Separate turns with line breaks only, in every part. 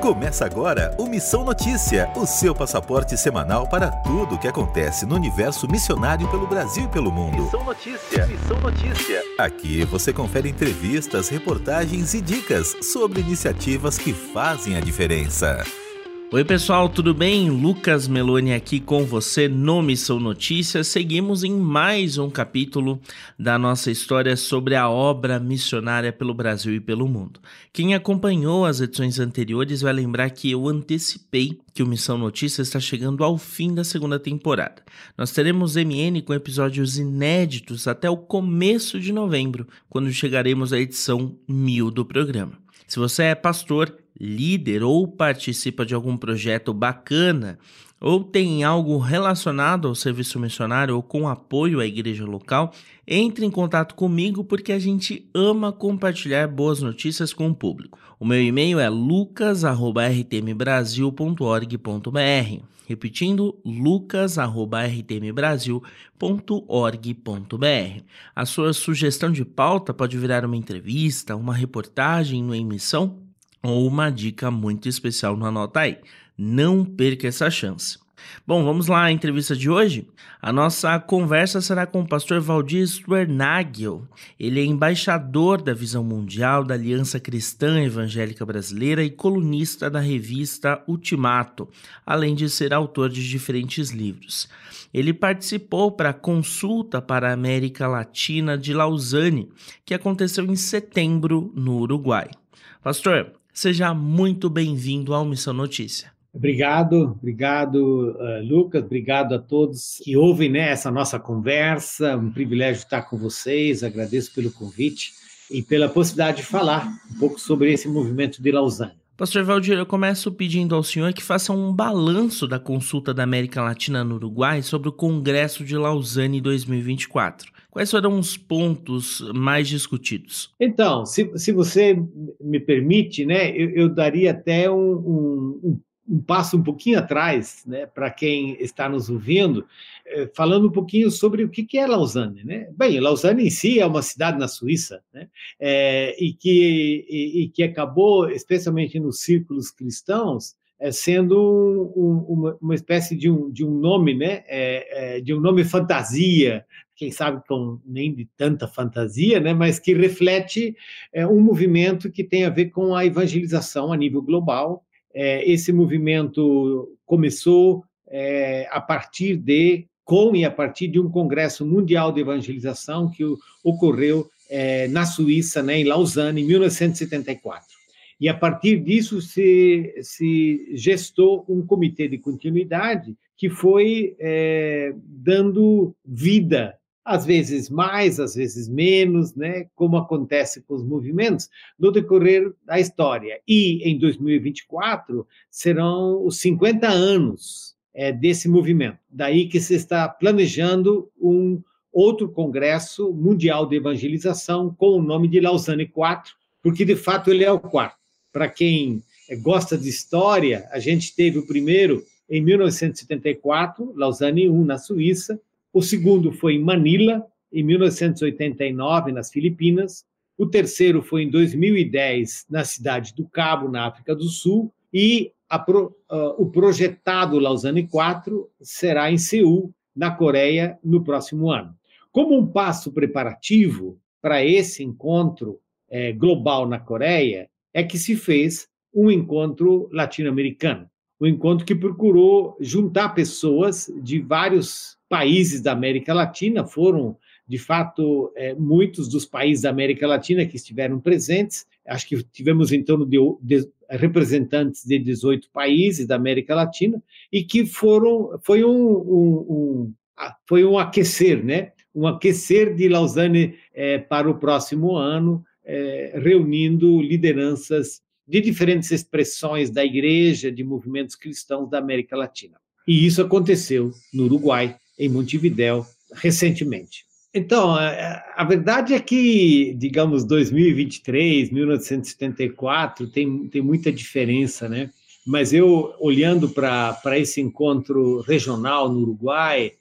Começa agora o Missão Notícia, o seu passaporte semanal para tudo o que acontece no universo missionário pelo Brasil e pelo mundo.
Missão Notícia, Missão Notícia.
Aqui você confere entrevistas, reportagens e dicas sobre iniciativas que fazem a diferença.
Oi pessoal, tudo bem? Lucas Meloni aqui com você no Missão Notícias. Seguimos em mais um capítulo da nossa história sobre a obra missionária pelo Brasil e pelo mundo. Quem acompanhou as edições anteriores vai lembrar que eu antecipei que o Missão Notícias está chegando ao fim da segunda temporada. Nós teremos MN com episódios inéditos até o começo de novembro, quando chegaremos à edição 1000 do programa. Se você é pastor, líder ou participa de algum projeto bacana ou tem algo relacionado ao serviço missionário ou com apoio à igreja local, entre em contato comigo porque a gente ama compartilhar boas notícias com o público. O meu e-mail é lucas@rtmbrasil.org.br. Repetindo, lucas@rtmbrasil.org.br. A sua sugestão de pauta pode virar uma entrevista, uma reportagem no emissão ou uma dica muito especial no Anota aí. Não perca essa chance. Bom, vamos lá à entrevista de hoje. A nossa conversa será com o pastor Valdir Sternagel. Ele é embaixador da Visão Mundial da Aliança Cristã Evangélica Brasileira e colunista da revista Ultimato, além de ser autor de diferentes livros. Ele participou para a Consulta para a América Latina de Lausanne, que aconteceu em setembro no Uruguai. Pastor, Seja muito bem-vindo ao Missão Notícia.
Obrigado, obrigado, uh, Lucas, obrigado a todos que ouvem né, essa nossa conversa. Um privilégio estar com vocês, agradeço pelo convite e pela possibilidade de falar um pouco sobre esse movimento de Lausanne.
Pastor Valdir, eu começo pedindo ao senhor que faça um balanço da consulta da América Latina no Uruguai sobre o Congresso de Lausanne 2024. Quais foram os pontos mais discutidos?
Então, se, se você me permite, né, eu, eu daria até um, um, um, passo um pouquinho atrás, né, para quem está nos ouvindo, eh, falando um pouquinho sobre o que, é Lausanne. Né? Bem, Lausanne em si é uma cidade na Suíça, né, é, e, que, e, e que acabou, especialmente nos círculos cristãos, é, sendo um, uma, uma, espécie de um, de um nome, né, é, de um nome fantasia, quem sabe com nem de tanta fantasia, né, mas que reflete é, um movimento que tem a ver com a evangelização a nível global. É, esse movimento começou é, a partir de, com e a partir de um congresso mundial de evangelização que ocorreu é, na Suíça, né, em Lausanne, em 1974. E a partir disso se, se gestou um comitê de continuidade que foi é, dando vida às vezes mais, às vezes menos, né, como acontece com os movimentos, no decorrer da história. E em 2024 serão os 50 anos é, desse movimento. Daí que se está planejando um outro congresso mundial de evangelização com o nome de Lausanne IV, porque de fato ele é o quarto. Para quem é, gosta de história, a gente teve o primeiro em 1974, Lausanne I, na Suíça, o segundo foi em Manila, em 1989, nas Filipinas. O terceiro foi em 2010, na cidade do Cabo, na África do Sul. E pro, uh, o projetado Lausanne 4 será em Seul, na Coreia, no próximo ano. Como um passo preparativo para esse encontro eh, global na Coreia, é que se fez um encontro latino-americano. Um encontro que procurou juntar pessoas de vários países da América Latina, foram, de fato, é, muitos dos países da América Latina que estiveram presentes. Acho que tivemos em torno de, de representantes de 18 países da América Latina e que foram, foi um, um, um foi um aquecer, né? Um aquecer de Lausanne é, para o próximo ano, é, reunindo lideranças de diferentes expressões da igreja, de movimentos cristãos da América Latina. E isso aconteceu no Uruguai, em Montevidéu recentemente. Então, a, verdade é que, digamos, 2023, 1974, tem, tem muita diferença, né? Mas eu, olhando para esse encontro regional no Uruguai,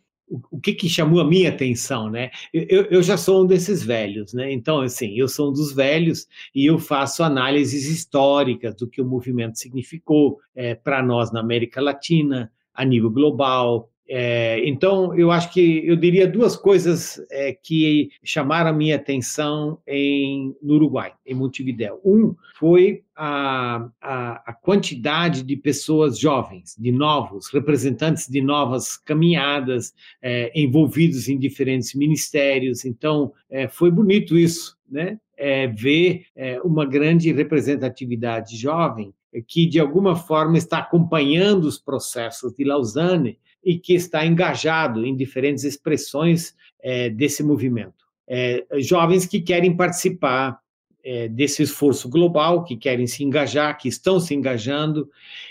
o que, que chamou a minha atenção, né? Eu, eu, já sou um desses velhos, né? Então, assim, eu sou um dos velhos e eu faço análises históricas do que o movimento significou é, para nós na América Latina, a nível global, é, então, eu acho que eu diria duas coisas é, que chamaram a minha atenção em, no Uruguai, em Montevideo. Um foi a, a, a, quantidade de pessoas jovens, de novos, representantes de novas caminhadas, é, envolvidos em diferentes ministérios. Então, é, foi bonito isso, né? É, ver é, uma grande representatividade jovem que, de alguma forma, está acompanhando os processos de Lausanne e que está engajado em diferentes expressões é, desse movimento. É, jovens que querem participar é, desse esforço global, que querem se engajar, que estão se engajando,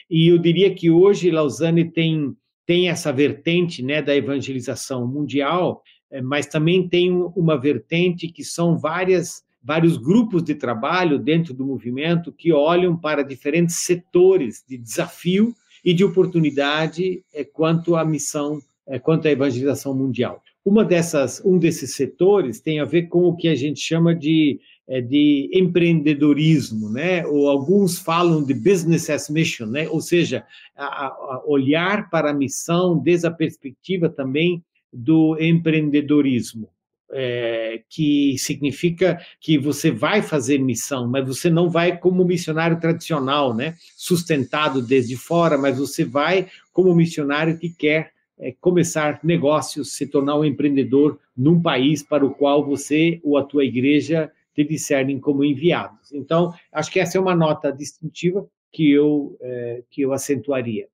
e eu diria que hoje Lausanne tem, tem essa vertente né, da evangelização mundial, é, mas também tem uma vertente que são várias vários grupos de trabalho dentro do movimento que olham para diferentes setores de desafio e de oportunidade é, quanto à missão, é, quanto à evangelização mundial. Uma dessas, um desses setores tem a ver com o que a gente chama de, é, de empreendedorismo, né? Ou alguns falam de business as mission, né? Ou seja, a, a olhar para a missão desde a perspectiva também do empreendedorismo é, que significa que você vai fazer missão, mas você não vai como missionário tradicional, né? Sustentado desde fora, mas você vai como missionário que quer é, começar negócios, se tornar um empreendedor num país para o qual você ou a tua igreja te discernem como enviados. Então, acho que essa é uma nota distintiva que eu é, que eu acentuaria.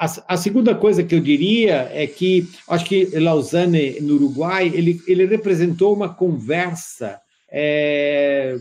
A, a, segunda coisa que eu diria é que acho que Lausanne, no Uruguai, ele, ele representou uma conversa, é,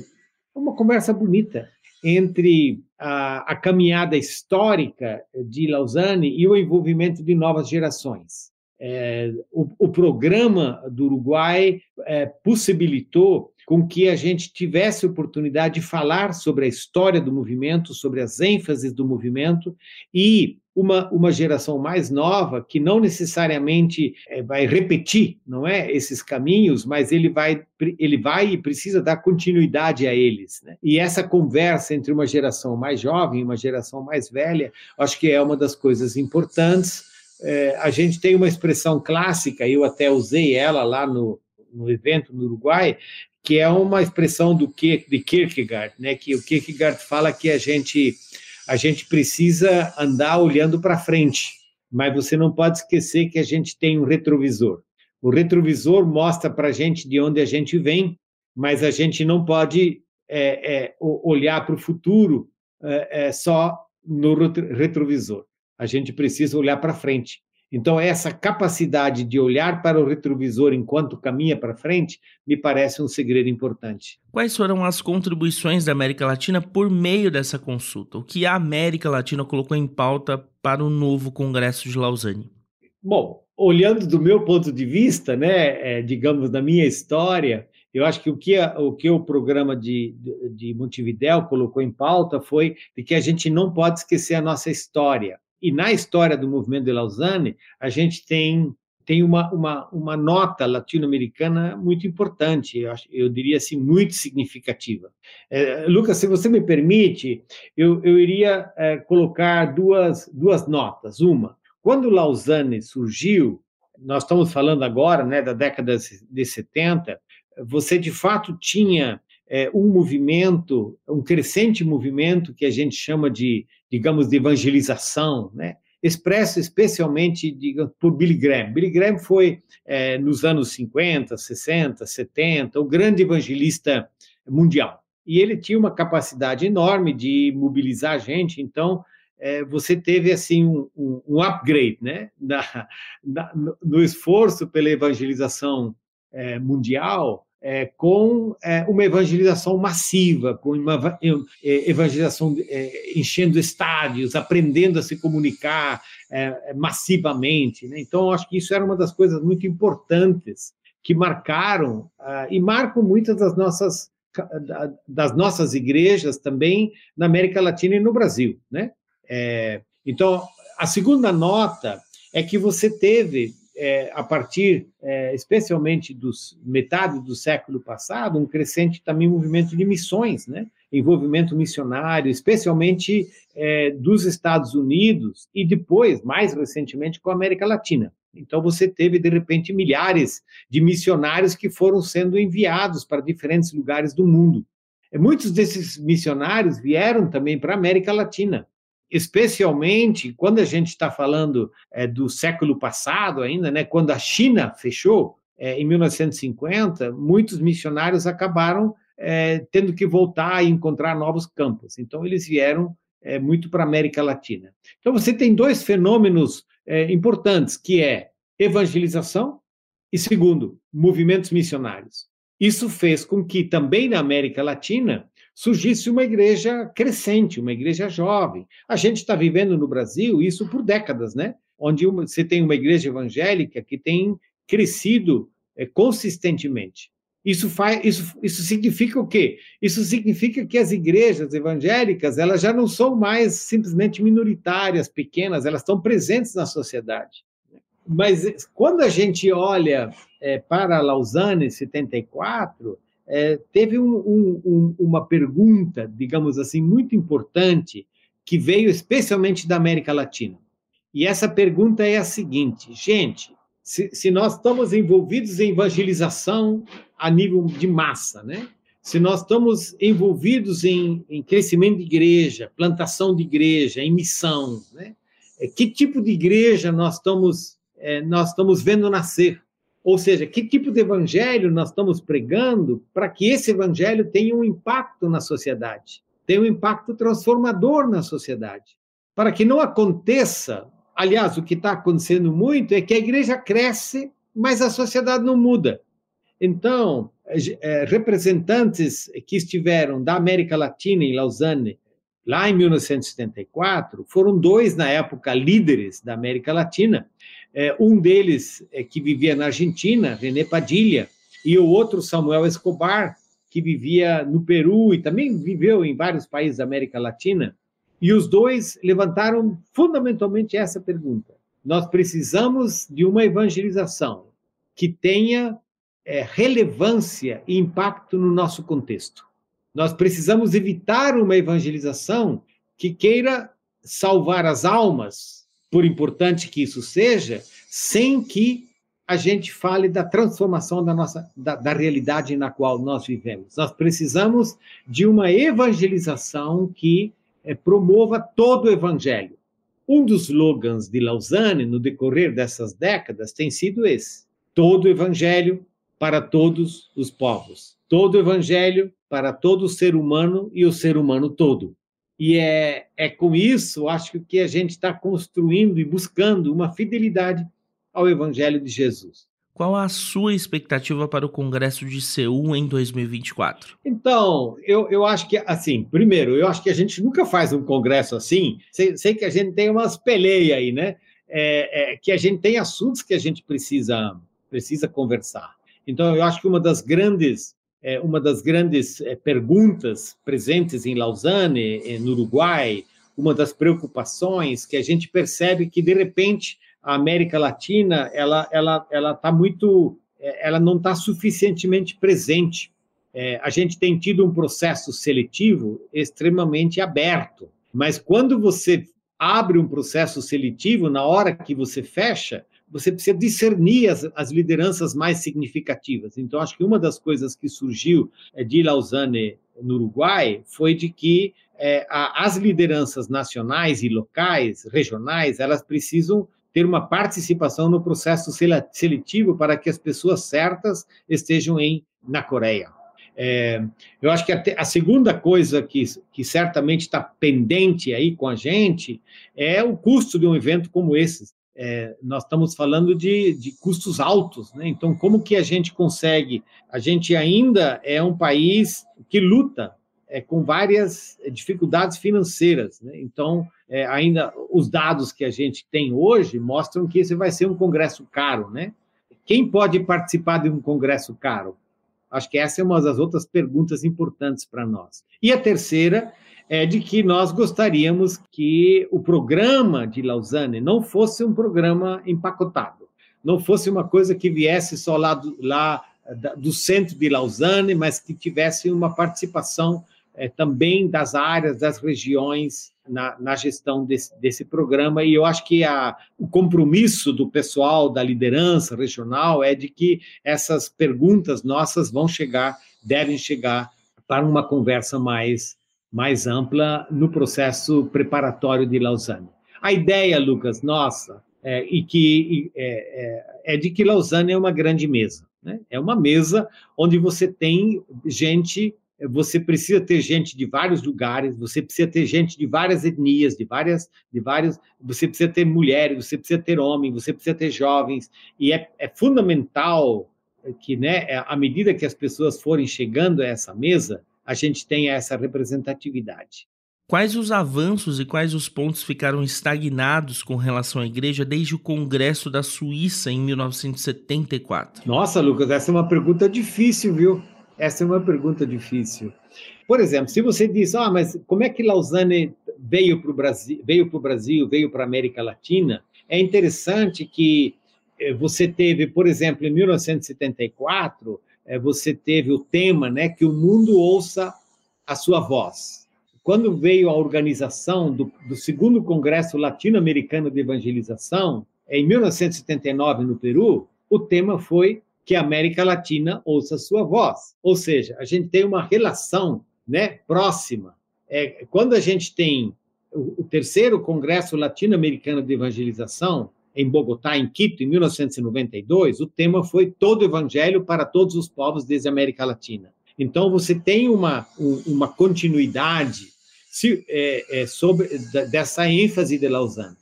uma conversa bonita entre a, a, caminhada histórica de Lausanne e o envolvimento de novas gerações. É, o, o, programa do Uruguai é, possibilitou com que a gente tivesse oportunidade de falar sobre a história do movimento, sobre as ênfases do movimento e uma, uma geração mais nova que não necessariamente é, vai repetir, não é, esses caminhos, mas ele vai, ele vai e precisa dar continuidade a eles. Né? E essa conversa entre uma geração mais jovem e uma geração mais velha, acho que é uma das coisas importantes. É, a gente tem uma expressão clássica, eu até usei ela lá no, no evento no Uruguai, que é uma expressão do que de Kierkegaard, né? Que o Kierkegaard fala que a gente a gente precisa andar olhando para frente, mas você não pode esquecer que a gente tem um retrovisor. O retrovisor mostra para a gente de onde a gente vem, mas a gente não pode é, é, olhar para o futuro é, é, só no retrovisor. A gente precisa olhar para frente. Então, essa capacidade de olhar para o retrovisor enquanto caminha para frente me parece um segredo importante.
Quais foram as contribuições da América Latina por meio dessa consulta? O que a América Latina colocou em pauta para o novo Congresso de Lausanne?
Bom, olhando do meu ponto de vista, né, é, digamos, da minha história, eu acho que o que, a, o, que o programa de, de, Montevidéu colocou em pauta foi de que a gente não pode esquecer a nossa história e na história do movimento de Lausanne, a gente tem, tem uma, uma, uma nota latino-americana muito importante, eu, eu, diria assim, muito significativa. É, Lucas, se você me permite, eu, eu iria é, colocar duas, duas notas. Uma, quando Lausanne surgiu, nós estamos falando agora né, da década de 70, você de fato tinha é, um movimento, um crescente movimento que a gente chama de, digamos, de evangelização, né? expresso especialmente digamos, por Billy Graham. Billy Graham foi, é, nos anos 50, 60, 70, o grande evangelista mundial. E ele tinha uma capacidade enorme de mobilizar a gente, então é, você teve assim um, um, upgrade né? Na, na, no esforço pela evangelização é, mundial, é, com é, uma evangelização massiva, com uma é, evangelização é, enchendo estádios, aprendendo a se comunicar é, massivamente. Né? Então, acho que isso era uma das coisas muito importantes que marcaram uh, e marcam muitas das nossas das nossas igrejas também na América Latina e no Brasil, né? É, então, a segunda nota é que você teve é, a partir, é, especialmente dos metade do século passado, um crescente também movimento de missões, né? envolvimento missionário, especialmente é, dos Estados Unidos e depois, mais recentemente, com a América Latina. Então, você teve, de repente, milhares de missionários que foram sendo enviados para diferentes lugares do mundo. Muitos desses missionários vieram também para a América Latina, especialmente quando a gente está falando é, do século passado ainda, né, quando a China fechou é, em 1950, muitos missionários acabaram é, tendo que voltar e encontrar novos campos. Então, eles vieram muito para a América Latina. Então, você tem dois fenômenos importantes, que é evangelização e, segundo, movimentos missionários. Isso fez com que também na América Latina surgisse uma igreja crescente, uma igreja jovem. A gente está vivendo no Brasil isso por décadas, né? Onde uma, você tem uma igreja evangélica que tem crescido é, consistentemente. Isso, faz, isso, isso significa o quê? Isso significa que as igrejas evangélicas elas já não são mais simplesmente minoritárias, pequenas, elas estão presentes na sociedade. Mas quando a gente olha é, para Lausanne 74, é, teve um, um, uma pergunta, digamos assim, muito importante, que veio especialmente da América Latina. E essa pergunta é a seguinte: gente, se, se nós estamos envolvidos em evangelização a nível de massa, né? se nós estamos envolvidos em, em, crescimento de igreja, plantação de igreja, em missão, né? É, que tipo de igreja nós estamos é, nós estamos vendo nascer. Ou seja, que tipo de evangelho nós estamos pregando para que esse evangelho tenha um impacto na sociedade, tenha um impacto transformador na sociedade. Para que não aconteça, aliás, o que está acontecendo muito é que a igreja cresce, mas a sociedade não muda. Então, é, representantes que estiveram da América Latina em Lausanne, lá em 1974, foram dois, na época, líderes da América Latina, é, um deles, é, que vivia na Argentina, René Padilha, e o outro, Samuel Escobar, que vivia no Peru e também viveu em vários países da América Latina. E os dois levantaram fundamentalmente essa pergunta: nós precisamos de uma evangelização que tenha é, relevância e impacto no nosso contexto. Nós precisamos evitar uma evangelização que queira salvar as almas por importante que isso seja, sem que a gente fale da transformação da nossa da, da, realidade na qual nós vivemos. Nós precisamos de uma evangelização que é, promova todo o evangelho. Um dos slogans de Lausanne no decorrer dessas décadas tem sido esse: todo o evangelho para todos os povos, todo o evangelho para todo ser humano e o ser humano todo. E é, é com isso, acho que a gente está construindo e buscando uma fidelidade ao Evangelho de Jesus.
Qual a sua expectativa para o Congresso de Seul em 2024?
Então, eu, eu acho que, assim, primeiro, eu acho que a gente nunca faz um congresso assim, sei, sei que a gente tem umas peleias aí, né? É, é, que a gente tem assuntos que a gente precisa, precisa conversar. Então, eu acho que uma das grandes é, uma das grandes é, perguntas presentes em Lausanne, é, no Uruguai, uma das preocupações que a gente percebe que de repente a América Latina ela ela ela está muito é, ela não está suficientemente presente. É, a gente tem tido um processo seletivo extremamente aberto, mas quando você abre um processo seletivo, na hora que você fecha, você precisa discernir as, as, lideranças mais significativas. Então, acho que uma das coisas que surgiu é, de Lausanne no Uruguai foi de que é, a, as lideranças nacionais e locais, regionais, elas precisam ter uma participação no processo seletivo para que as pessoas certas estejam em, na Coreia. É, eu acho que a, a, segunda coisa que, que certamente está pendente aí com a gente é o custo de um evento como esse é, nós estamos falando de, de custos altos, né? Então, como que a gente consegue? A gente ainda é um país que luta é, com várias dificuldades financeiras, né? Então, é, ainda os dados que a gente tem hoje mostram que esse vai ser um congresso caro, né? Quem pode participar de um congresso caro? Acho que essa é uma das outras perguntas importantes para nós. E a terceira é de que nós gostaríamos que o programa de Lausanne não fosse um programa empacotado. não fosse uma coisa que viesse só lá do, lá do centro de Lausanne, mas que tivesse uma participação é, também das áreas, das regiões na, na gestão desse, desse, programa. E eu acho que a, o compromisso do pessoal, da liderança regional, é de que essas perguntas nossas vão chegar, devem chegar para uma conversa mais, mais ampla no processo preparatório de Lausanne. A ideia, Lucas, nossa, é, e que é, é, é de que Lausanne é uma grande mesa. Né? É uma mesa onde você tem gente, você precisa ter gente de vários lugares, você precisa ter gente de várias etnias, de várias, de várias, você precisa ter mulheres, você precisa ter homens, você precisa ter jovens, e é, é fundamental que, né, à medida que as pessoas forem chegando a essa mesa, a gente tenha essa representatividade.
Quais os avanços e quais os pontos ficaram estagnados com relação à igreja desde o Congresso da Suíça em 1974?
Nossa, Lucas, essa é uma pergunta difícil, viu? Essa é uma pergunta difícil. Por exemplo, se você diz, ah, mas como é que Lausanne veio para o Brasil, veio para o Brasil, veio para a América Latina? É interessante que eh, você teve, por exemplo, em 1974, eh, você teve o tema, né, que o mundo ouça a sua voz quando veio a organização do, do segundo Congresso Latino-Americano de Evangelização, em 1979, no Peru, o tema foi que a América Latina ouça sua voz. Ou seja, a gente tem uma relação né, próxima. É, quando a gente tem o, o terceiro Congresso Latino-Americano de Evangelização, em Bogotá, em Quito, em 1992, o tema foi Todo Evangelho para Todos os Povos desde a América Latina. Então, você tem uma, uma continuidade se, é, é, sobre dessa ênfase de Lausanne.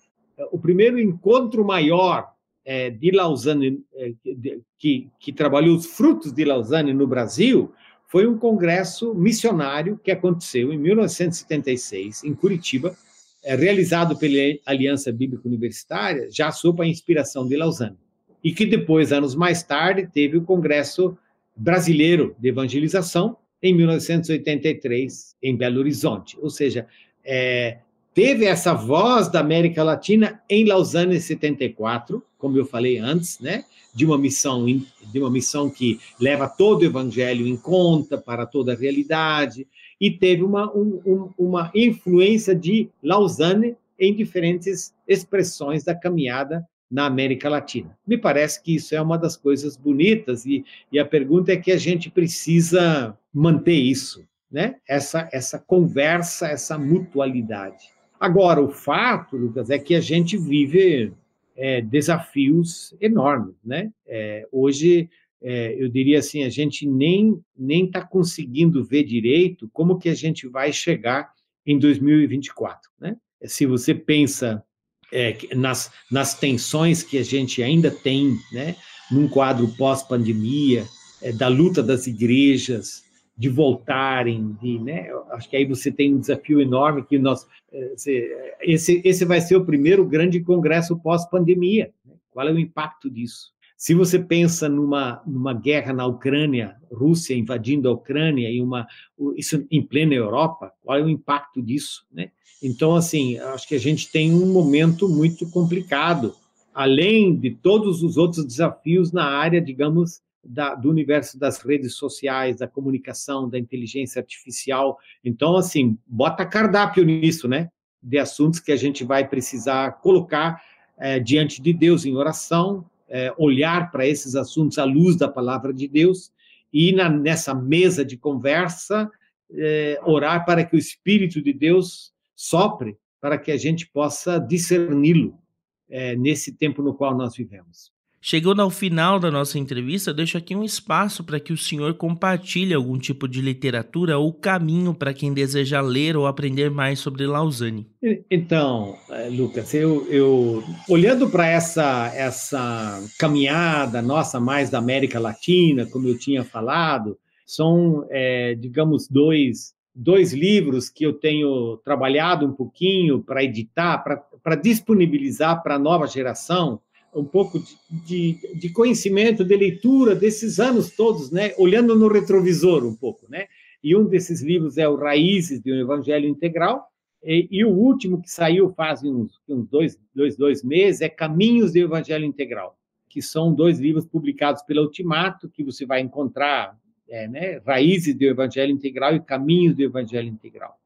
O primeiro encontro maior é, de Lausanne, é, que, que trabalhou os frutos de Lausanne no Brasil, foi um congresso missionário que aconteceu em 1976, em Curitiba, realizado pela Aliança Bíblica Universitária, já sob a inspiração de Lausanne. E que depois, anos mais tarde, teve o Congresso Brasileiro de Evangelização, em 1983, em Belo Horizonte. Ou seja, é, teve essa voz da América Latina em Lausanne em 74, como eu falei antes, né? De uma missão, de uma missão que leva todo o evangelho em conta para toda a realidade, e teve uma, um, uma influência de Lausanne em diferentes expressões da caminhada na América Latina. Me parece que isso é uma das coisas bonitas e, e a pergunta é que a gente precisa manter isso, né? Essa essa conversa, essa mutualidade. Agora, o fato, Lucas, é que a gente vive é, desafios enormes, né? É, hoje, é, eu diria assim, a gente nem nem está conseguindo ver direito como que a gente vai chegar em 2024, né? Se você pensa é, nas, nas tensões que a gente ainda tem, né, num quadro pós-pandemia, é, da luta das igrejas, de voltarem, de, né, acho que aí você tem um desafio enorme que nós, é, esse, esse vai ser o primeiro grande congresso pós-pandemia. Né? Qual é o impacto disso? Se você pensa numa, numa guerra na Ucrânia, Rússia invadindo a Ucrânia e uma isso em plena Europa, qual é o impacto disso, né? Então, assim, acho que a gente tem um momento muito complicado, além de todos os outros desafios na área, digamos, da, do universo das redes sociais, da comunicação, da inteligência artificial. Então, assim, bota cardápio nisso, né? De assuntos que a gente vai precisar colocar é, diante de Deus em oração, é, olhar para esses assuntos à luz da palavra de Deus e na, nessa mesa de conversa é, orar para que o Espírito de Deus sopre para que a gente possa discerni-lo é, nesse tempo no qual nós vivemos.
Chegando ao final da nossa entrevista, deixo aqui um espaço para que o senhor compartilhe algum tipo de literatura ou caminho para quem deseja ler ou aprender mais sobre Lausanne.
Então, é, Lucas, eu, eu olhando para essa, essa caminhada nossa mais da América Latina, como eu tinha falado, são, é, digamos, dois dois livros que eu tenho trabalhado um pouquinho para editar, para disponibilizar para a nova geração um pouco de, de, conhecimento, de leitura desses anos todos, né? olhando no retrovisor um pouco. Né? E um desses livros é o Raízes de um Evangelho Integral, e, e o último que saiu faz uns, uns dois, dois, dois meses é Caminhos do Evangelho Integral, que são dois livros publicados pela Ultimato, que você vai encontrar é, né, Raízes do Evangelho Integral e Caminhos do Evangelho Integral.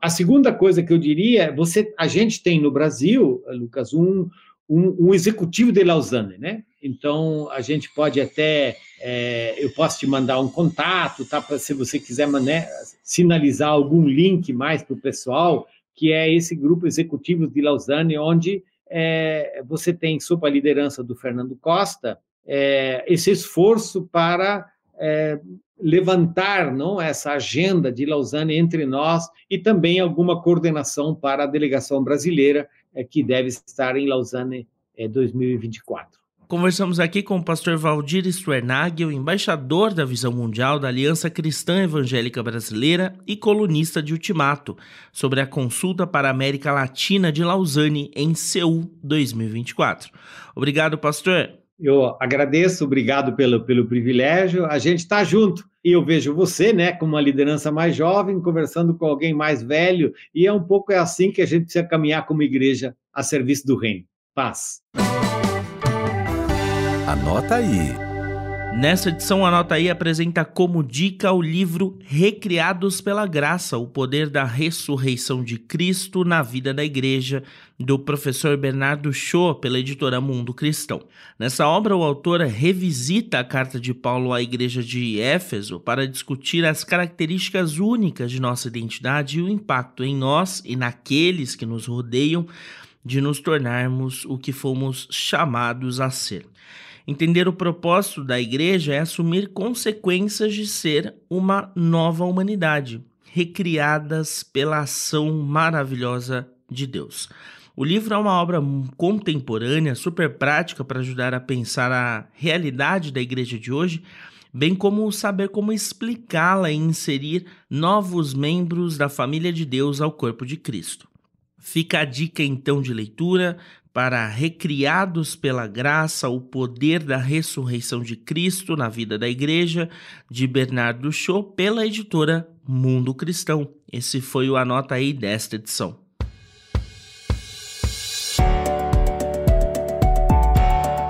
A segunda coisa que eu diria, você, a gente tem no Brasil, Lucas, um, um, um executivo de Lausanne, né? Então a gente pode até, é, eu posso te mandar um contato, tá? Pra, se você quiser né, sinalizar algum link mais para o pessoal, que é esse grupo executivo de Lausanne, onde é, você tem, sob a liderança do Fernando Costa, é, esse esforço para é, levantar não essa agenda de Lausanne entre nós e também alguma coordenação para a delegação brasileira que deve estar em Lausanne é, 2024.
Conversamos aqui com o pastor Valdir Stuernagel, embaixador da Visão Mundial da Aliança Cristã Evangélica Brasileira e colunista de Ultimato, sobre a consulta para a América Latina de Lausanne em Seul 2024. Obrigado, pastor.
Eu agradeço, obrigado pelo, pelo privilégio. A gente está junto e eu vejo você, né, como uma liderança mais jovem, conversando com alguém mais velho, e é um pouco é assim que a gente precisa caminhar como igreja a serviço do reino. Paz.
Anota aí.
Nessa edição, Anota aí apresenta como dica o livro Recriados pela Graça, o poder da ressurreição de Cristo na vida da igreja, do professor Bernardo Shaw, pela editora Mundo Cristão. Nessa obra, o autor revisita a carta de Paulo à igreja de Éfeso para discutir as características únicas de nossa identidade e o impacto em nós e naqueles que nos rodeiam de nos tornarmos o que fomos chamados a ser. Entender o propósito da igreja é assumir consequências de ser uma nova humanidade, recriadas pela ação maravilhosa de Deus. O livro é uma obra contemporânea, super prática para ajudar a pensar a realidade da igreja de hoje, bem como saber como explicá-la e inserir novos membros da família de Deus ao corpo de Cristo. Fica a dica então de leitura, para recriados pela graça o poder da ressurreição de Cristo na vida da igreja, de Bernardo Shaw, pela editora Mundo Cristão. Esse foi o Anota aí desta edição.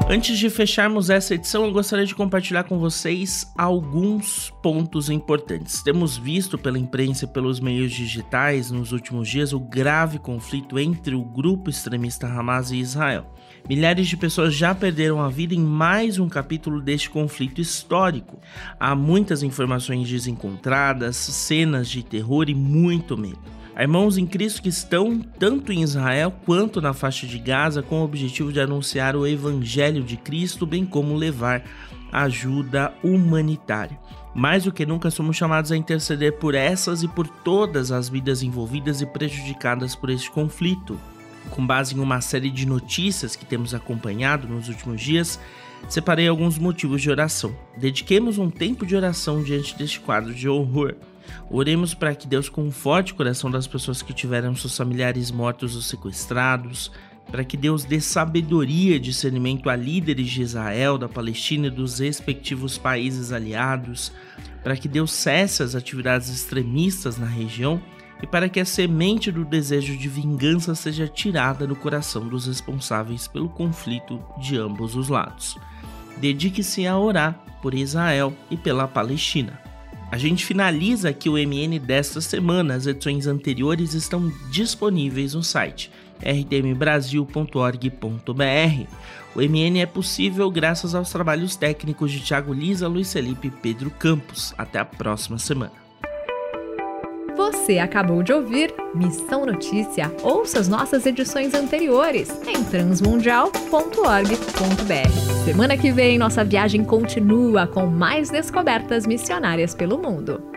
Antes de fecharmos essa edição, eu gostaria de compartilhar com vocês alguns pontos importantes. Temos visto pela imprensa e pelos meios digitais nos últimos dias o grave conflito entre o grupo extremista Hamas e Israel. Milhares de pessoas já perderam a vida em mais um capítulo deste conflito histórico. Há muitas informações desencontradas, cenas de terror e muito medo. Há irmãos em Cristo que estão tanto em Israel quanto na faixa de Gaza com o objetivo de anunciar o Evangelho de Cristo, bem como levar ajuda humanitária. Mais do que nunca somos chamados a interceder por essas e por todas as vidas envolvidas e prejudicadas por este conflito. Com base em uma série de notícias que temos acompanhado nos últimos dias, separei alguns motivos de oração. Dediquemos um tempo de oração diante deste quadro de horror. Oremos para que Deus conforte o coração das pessoas que tiveram seus familiares mortos ou sequestrados, para que Deus dê sabedoria e discernimento a líderes de Israel, da Palestina e dos respectivos países aliados, para que Deus cesse as atividades extremistas na região e para que a semente do desejo de vingança seja tirada do coração dos responsáveis pelo conflito de ambos os lados. Dedique-se a orar por Israel e pela Palestina. A gente finaliza aqui o MN desta semana. As edições anteriores estão disponíveis no site rtmbrasil.org.br. O MN é possível graças aos trabalhos técnicos de Thiago Lisa, Luiz Felipe e Pedro Campos. Até a próxima semana.
Você acabou de ouvir Missão Notícia. Ouça as nossas edições anteriores em transmundial.org.br. Semana que vem, nossa viagem continua com mais descobertas missionárias pelo mundo.